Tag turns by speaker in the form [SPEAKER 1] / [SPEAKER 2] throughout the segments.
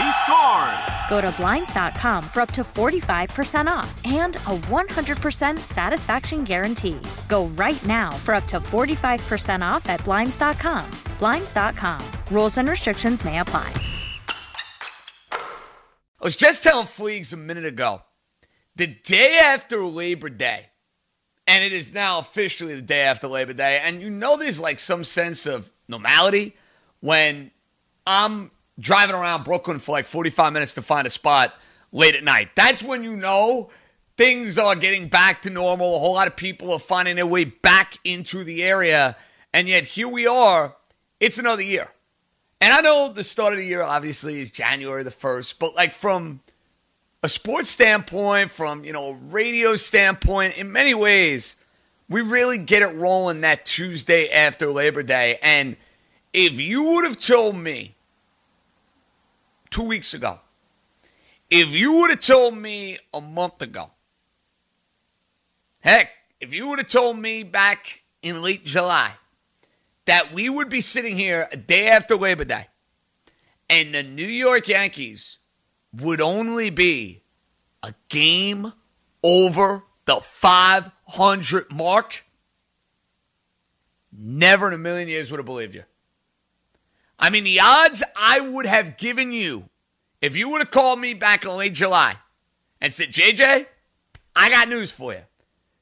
[SPEAKER 1] He scores.
[SPEAKER 2] Go to Blinds.com for up to 45% off and a 100% satisfaction guarantee. Go right now for up to 45% off at Blinds.com. Blinds.com. Rules and restrictions may apply.
[SPEAKER 3] I was just telling Fleegs a minute ago. The day after Labor Day, and it is now officially the day after Labor Day, and you know there's like some sense of normality when I'm driving around Brooklyn for like 45 minutes to find a spot late at night. That's when you know things are getting back to normal. A whole lot of people are finding their way back into the area, and yet here we are. It's another year. And I know the start of the year obviously is January the 1st, but like from a sports standpoint, from, you know, a radio standpoint, in many ways, we really get it rolling that Tuesday after Labor Day. And if you would have told me two weeks ago, if you would have told me a month ago, heck, if you would have told me back in late July that we would be sitting here a day after Labor Day and the New York Yankees would only be a game over the 500 mark, never in a million years would have believed you. I mean, the odds I would have given you if you would have called me back in late July and said, JJ, I got news for you.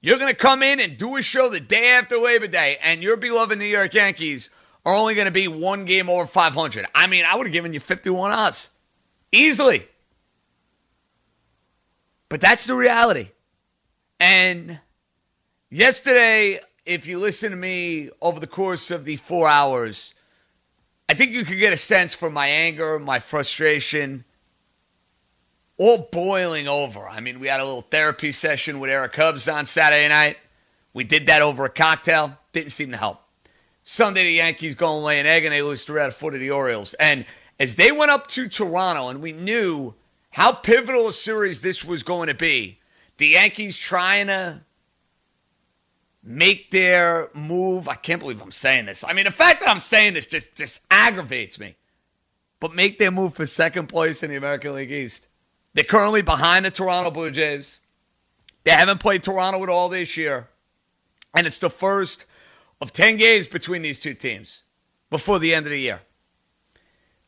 [SPEAKER 3] You're going to come in and do a show the day after Labor Day, and your beloved New York Yankees are only going to be one game over 500. I mean, I would have given you 51 odds easily. But that's the reality. And yesterday, if you listen to me over the course of the four hours, I think you could get a sense for my anger, my frustration, all boiling over. I mean, we had a little therapy session with Eric Hubbs on Saturday night. We did that over a cocktail. Didn't seem to help. Sunday, the Yankees go and lay an egg, and they lose three out of the Orioles. And as they went up to Toronto, and we knew how pivotal a series this was going to be, the Yankees trying to make their move. I can't believe I'm saying this. I mean, the fact that I'm saying this just, just aggravates me. But make their move for second place in the American League East. They're currently behind the Toronto Blue Jays. They haven't played Toronto at all this year. And it's the first of 10 games between these two teams before the end of the year.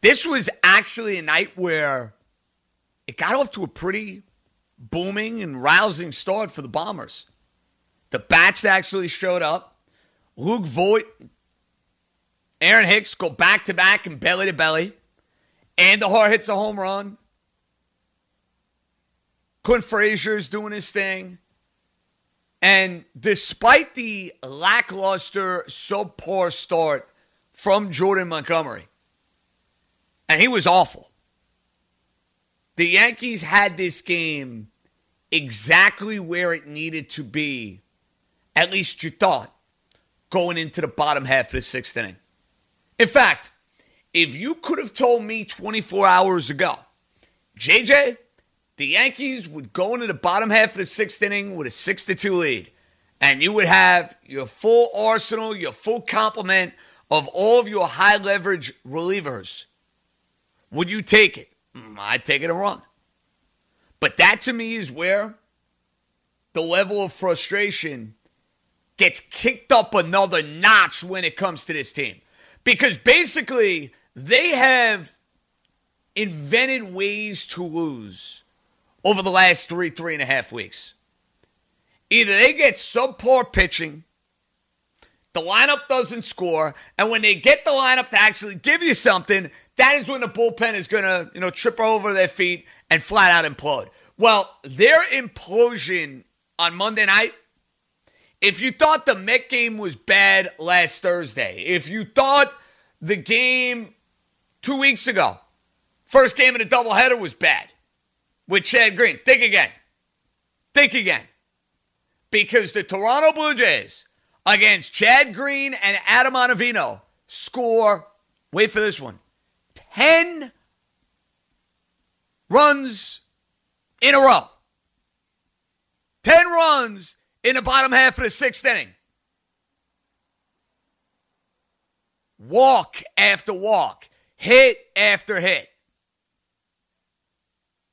[SPEAKER 3] This was actually a night where it got off to a pretty booming and rousing start for the Bombers. The bats actually showed up. Luke Voit, Aaron Hicks go back to back and belly to belly. Andujar hits a home run. Clint Frazier's doing his thing. And despite the lackluster, subpar start from Jordan Montgomery, and he was awful, the Yankees had this game exactly where it needed to be, at least you thought, going into the bottom half of the sixth inning. In fact, if you could have told me 24 hours ago, JJ, the Yankees would go into the bottom half of the sixth inning with a 6 to 2 lead, and you would have your full arsenal, your full complement of all of your high leverage relievers. Would you take it? Mm, I'd take it and run. But that to me is where the level of frustration gets kicked up another notch when it comes to this team. Because basically, they have invented ways to lose over the last three, three and a half weeks. Either they get subpar pitching, the lineup doesn't score, and when they get the lineup to actually give you something, that is when the bullpen is going to, you know, trip over their feet and flat out implode. Well, their implosion on Monday night, if you thought the Met game was bad last Thursday, if you thought the game two weeks ago, first game of the doubleheader was bad with Chad Green, think again. Think again. Because the Toronto Blue Jays against Chad Green and Adam Ottavino score, wait for this one, 10 runs in a row. 10 runs in the bottom half of the sixth inning. Walk after walk, hit after hit.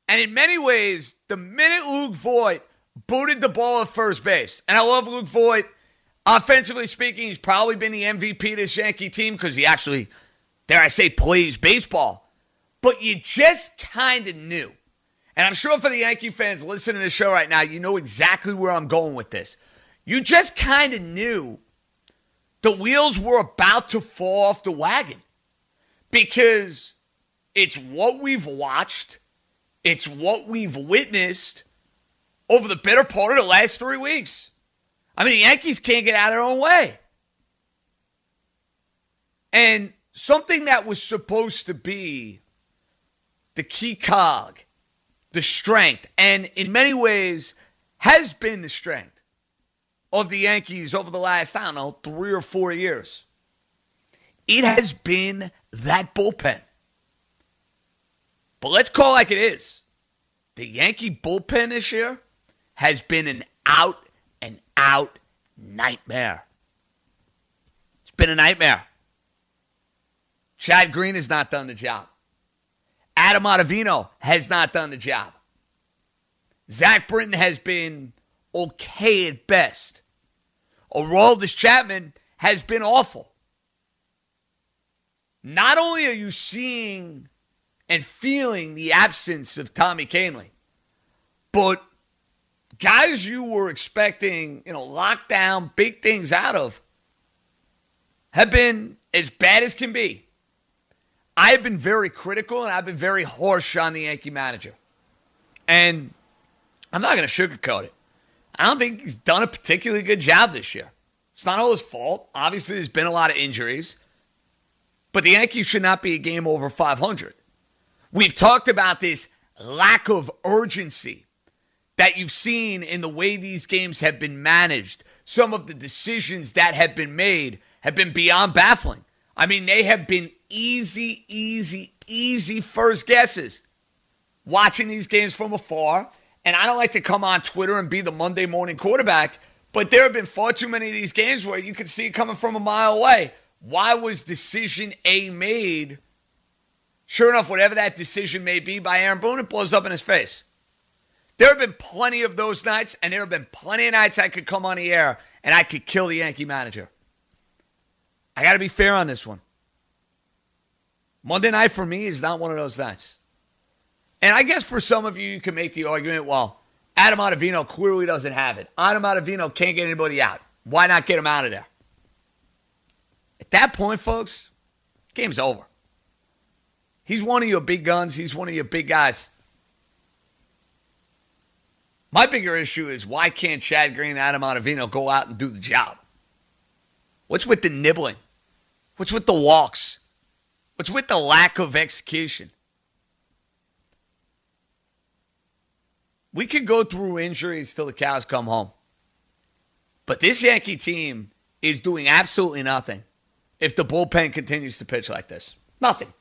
[SPEAKER 3] And in many ways, the minute Luke Voit booted the ball at first base, and I love Luke Voit, offensively speaking, he's probably been the MVP of this Yankee team because he actually, dare I say, plays baseball. But you just kind of knew. And I'm sure for the Yankee fans listening to the show right now, you know exactly where I'm going with this. You just kind of knew the wheels were about to fall off the wagon because it's what we've watched, it's what we've witnessed over the better part of the last three weeks. I mean, the Yankees can't get out of their own way. And something that was supposed to be the key cog, the strength, and in many ways has been the strength of the Yankees over the last, I don't know, three or four years. It has been that bullpen. But let's call it like it is. The Yankee bullpen this year has been an out and out nightmare. It's been a nightmare. Chad Green has not done the job. Adam Ottavino has not done the job. Zach Britton has been okay at best. Aroldis Chapman has been awful. Not only are you seeing and feeling the absence of Tommy Kahnle, but guys you were expecting, you know, lockdown, big things out of have been as bad as can be. I have been very critical and I've been very harsh on the Yankee manager. And I'm not going to sugarcoat it. I don't think he's done a particularly good job this year. It's not all his fault. Obviously, there's been a lot of injuries, but the Yankees should not be a game over 500. We've talked about this lack of urgency that you've seen in the way these games have been managed. Some of the decisions that have been made have been beyond baffling. I mean, they have been easy, easy, easy first guesses watching these games from afar and I don't like to come on Twitter and be the Monday morning quarterback, but there have been far too many of these games where you could see it coming from a mile away. Why was decision A made? Sure enough, whatever that decision may be by Aaron Boone, it blows up in his face. There have been plenty of those nights, and there have been plenty of nights I could come on the air and I could kill the Yankee manager. I got to be fair on this one. Monday night for me is not one of those nights. And I guess for some of you, you can make the argument, well, Adam Ottavino clearly doesn't have it. Adam Ottavino can't get anybody out. Why not get him out of there? At that point, folks, game's over. He's one of your big guns. He's one of your big guys. My bigger issue is why can't Chad Green and Adam Ottavino go out and do the job? What's with the nibbling? What's with the walks? What's with the lack of execution? we could go through injuries till the cows come home. But this Yankee team is doing absolutely nothing if the bullpen continues to pitch like this. Nothing.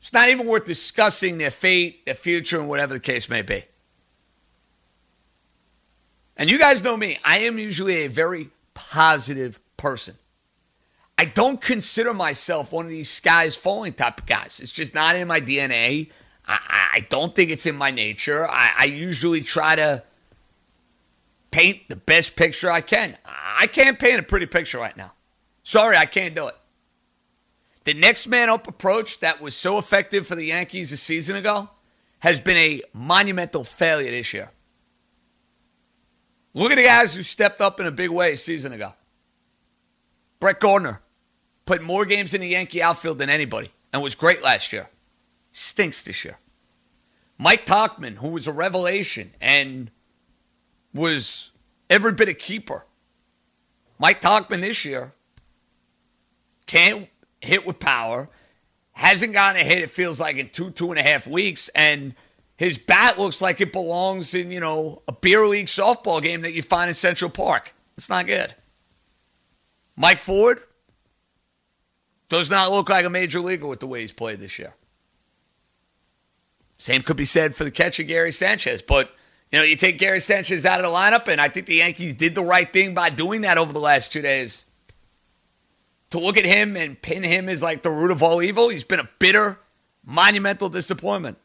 [SPEAKER 3] It's not even worth discussing their fate, their future, and whatever the case may be. And you guys know me, I am usually a very positive person. I don't consider myself one of these skies falling type of guys. It's just not in my DNA. I, I don't think it's in my nature. I, I usually try to paint the best picture I can. I can't paint a pretty picture right now. Sorry, I can't do it. The next man up approach that was so effective for the Yankees a season ago has been a monumental failure this year. Look at the guys who stepped up in a big way a season ago. Brett Gardner played more games in the Yankee outfield than anybody and was great last year. Stinks this year. Mike Tauchman, who was a revelation and was every bit a keeper. Mike Tauchman this year can't hit with power, hasn't gotten a hit, it feels like, in two, two and a half weeks, and his bat looks like it belongs in, you know, a beer league softball game that you find in Central Park. It's not good. Mike Ford does not look like a major leaguer with the way he's played this year. Same could be said for the catcher Gary Sanchez, but you know, you take Gary Sanchez out of the lineup, and I think the Yankees did the right thing by doing that over the last two days. To look at him and pin him as like the root of all evil, he's been a bitter, monumental disappointment.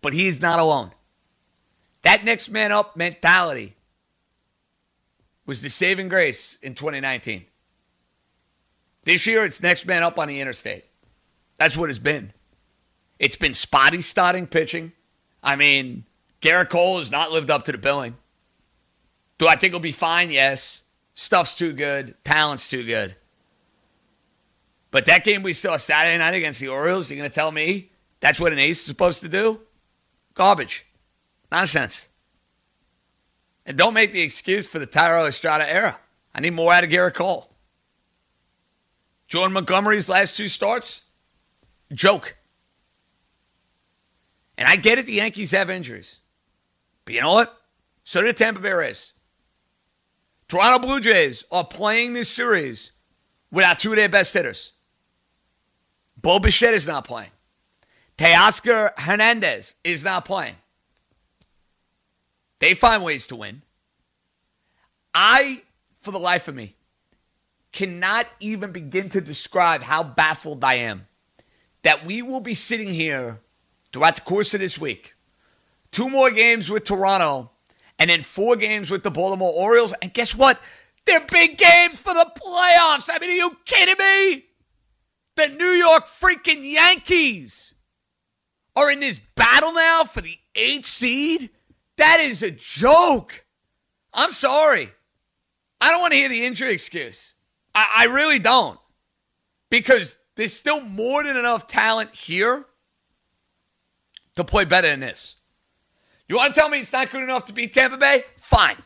[SPEAKER 3] But he is not alone. That next man up mentality was the saving grace in 2019. This year, it's next man up on the interstate. That's what it's been. It's been spotty starting pitching. I mean, Gerrit Cole has not lived up to the billing. Do I think he'll be fine? Yes. Stuff's too good. Talent's too good. But that game we saw Saturday night against the Orioles, you're going to tell me that's what an ace is supposed to do? Garbage. Nonsense. And don't make the excuse for the Thairo Estrada era. I need more out of Gerrit Cole. Jordan Montgomery's last two starts, joke. And I get it, the Yankees have injuries. But you know what? So did the Tampa Bay Rays. Toronto Blue Jays are playing this series without two of their best hitters. Bo Bichette is not playing. Teoscar Hernandez is not playing. They find ways to win. I, for the life of me, cannot even begin to describe how baffled I am that we will be sitting here throughout the course of this week. Two more games with Toronto, and then four games with the Baltimore Orioles. And guess what? They're big games for the playoffs. I mean, are you kidding me? The New York freaking Yankees are in this battle now for the eighth seed. That is a joke. I'm sorry. I don't want to hear the injury excuse. I, I really don't. Because there's still more than enough talent here to play better than this. You want to tell me it's not good enough to beat Tampa Bay? Fine.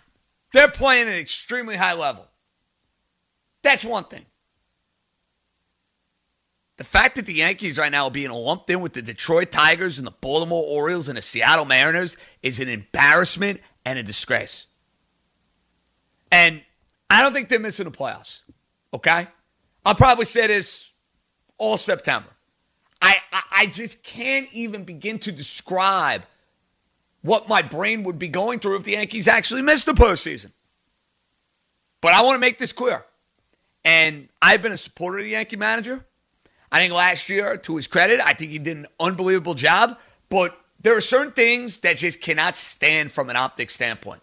[SPEAKER 3] They're playing at an extremely high level. That's one thing. The fact that the Yankees right now are being lumped in with the Detroit Tigers and the Baltimore Orioles and the Seattle Mariners is an embarrassment and a disgrace. And I don't think they're missing the playoffs. Okay? I'll probably say this all September. I, I, I just can't even begin to describe what my brain would be going through if the Yankees actually missed the postseason. But I want to make this clear. And I've been a supporter of the Yankee manager. I think last year, to his credit, I think he did an unbelievable job. But there are certain things that just cannot stand from an optic standpoint.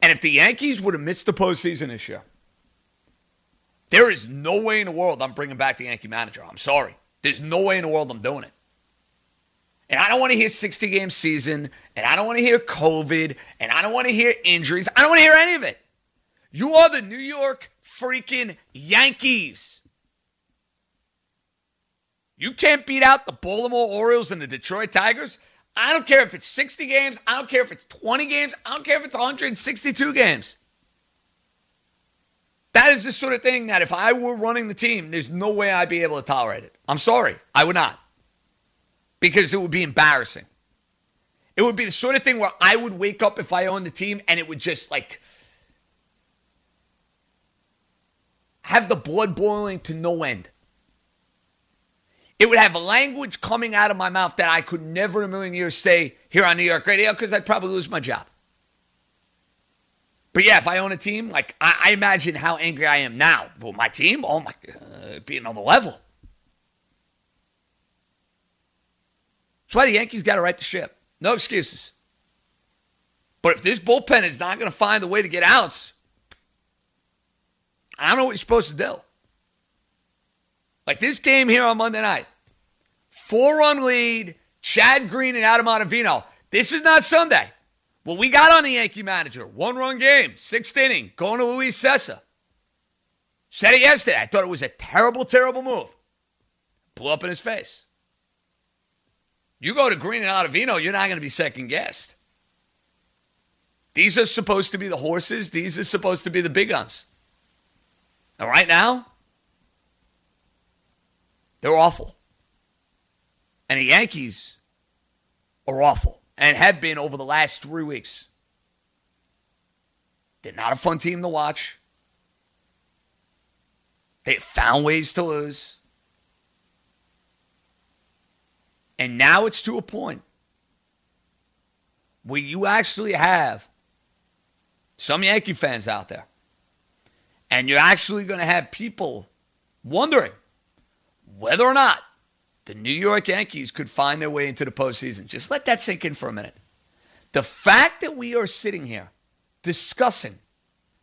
[SPEAKER 3] And if the Yankees would have missed the postseason this year, there is no way in the world I'm bringing back the Yankee manager. I'm sorry. There's no way in the world I'm doing it. And I don't want to hear 60 game season, and I don't want to hear COVID, and I don't want to hear injuries. I don't want to hear any of it. You are the New York freaking Yankees. You can't beat out the Baltimore Orioles and the Detroit Tigers. I don't care if it's 60 games. I don't care if it's 20 games. I don't care if it's 162 games. That is the sort of thing that if I were running the team, there's no way I'd be able to tolerate it. I'm sorry. I would not. Because it would be embarrassing. It would be the sort of thing where I would wake up if I owned the team and it would just like have the blood boiling to no end. It would have language coming out of my mouth that I could never in a million years say here on New York radio because I'd probably lose my job. But yeah, if I own a team, like I, I imagine how angry I am now. Well, my team, oh my, uh, on the level. That's why the Yankees got to right the ship. No excuses. But if this bullpen is not going to find a way to get outs, I don't know what you're supposed to do. Like this game here on Monday night, four run lead, Chad Green and Adam Ottavino. This is not Sunday. Well, we got on the Yankee manager. One run game, sixth inning, going to Luis Cessa. Said it yesterday. I thought it was a terrible, terrible move. Blew up in his face. You go to Green and Ottavino, you're not going to be second guessed. These are supposed to be the horses. These are supposed to be the big guns. And right now, they're awful. And the Yankees are awful and have been over the last three weeks. They're not a fun team to watch. They found ways to lose. And now it's to a point where you actually have some Yankee fans out there. And you're actually going to have people wondering whether or not the New York Yankees could find their way into the postseason. Just let that sink in for a minute. The fact that we are sitting here discussing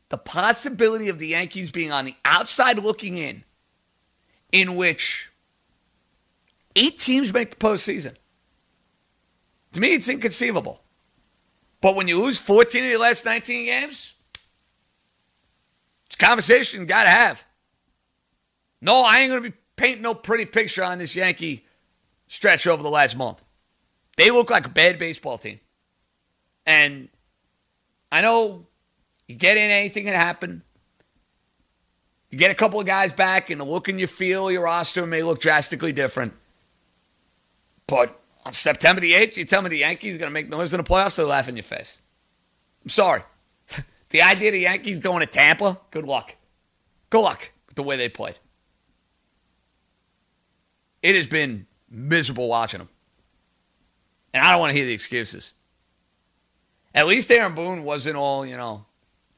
[SPEAKER 3] the possibility of the Yankees being on the outside looking in, in which eight teams make the postseason. To me, it's inconceivable. But when you lose 14 of your last 19 games, it's a conversation you got to have. No, I ain't going to be painting no pretty picture on this Yankee stretch over the last month. They look like a bad baseball team. And I know you get in, anything can happen. You get a couple of guys back, and the look and you feel your roster may look drastically different. But on September the 8th, you tell me the Yankees are going to make noise in the playoffs, they laugh in your face. I'm sorry. the idea of the Yankees going to Tampa, good luck. Good luck with the way they played. It has been miserable watching them. And I don't want to hear the excuses. At least Aaron Boone wasn't all, you know,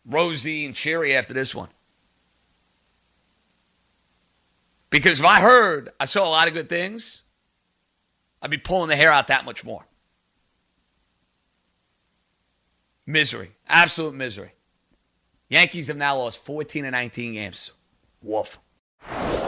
[SPEAKER 3] rosy and cheery after this one. Because if I heard I saw a lot of good things, I'd be pulling the hair out that much more. Misery. Absolute misery. Yankees have now lost 14 and 19 games. Woof.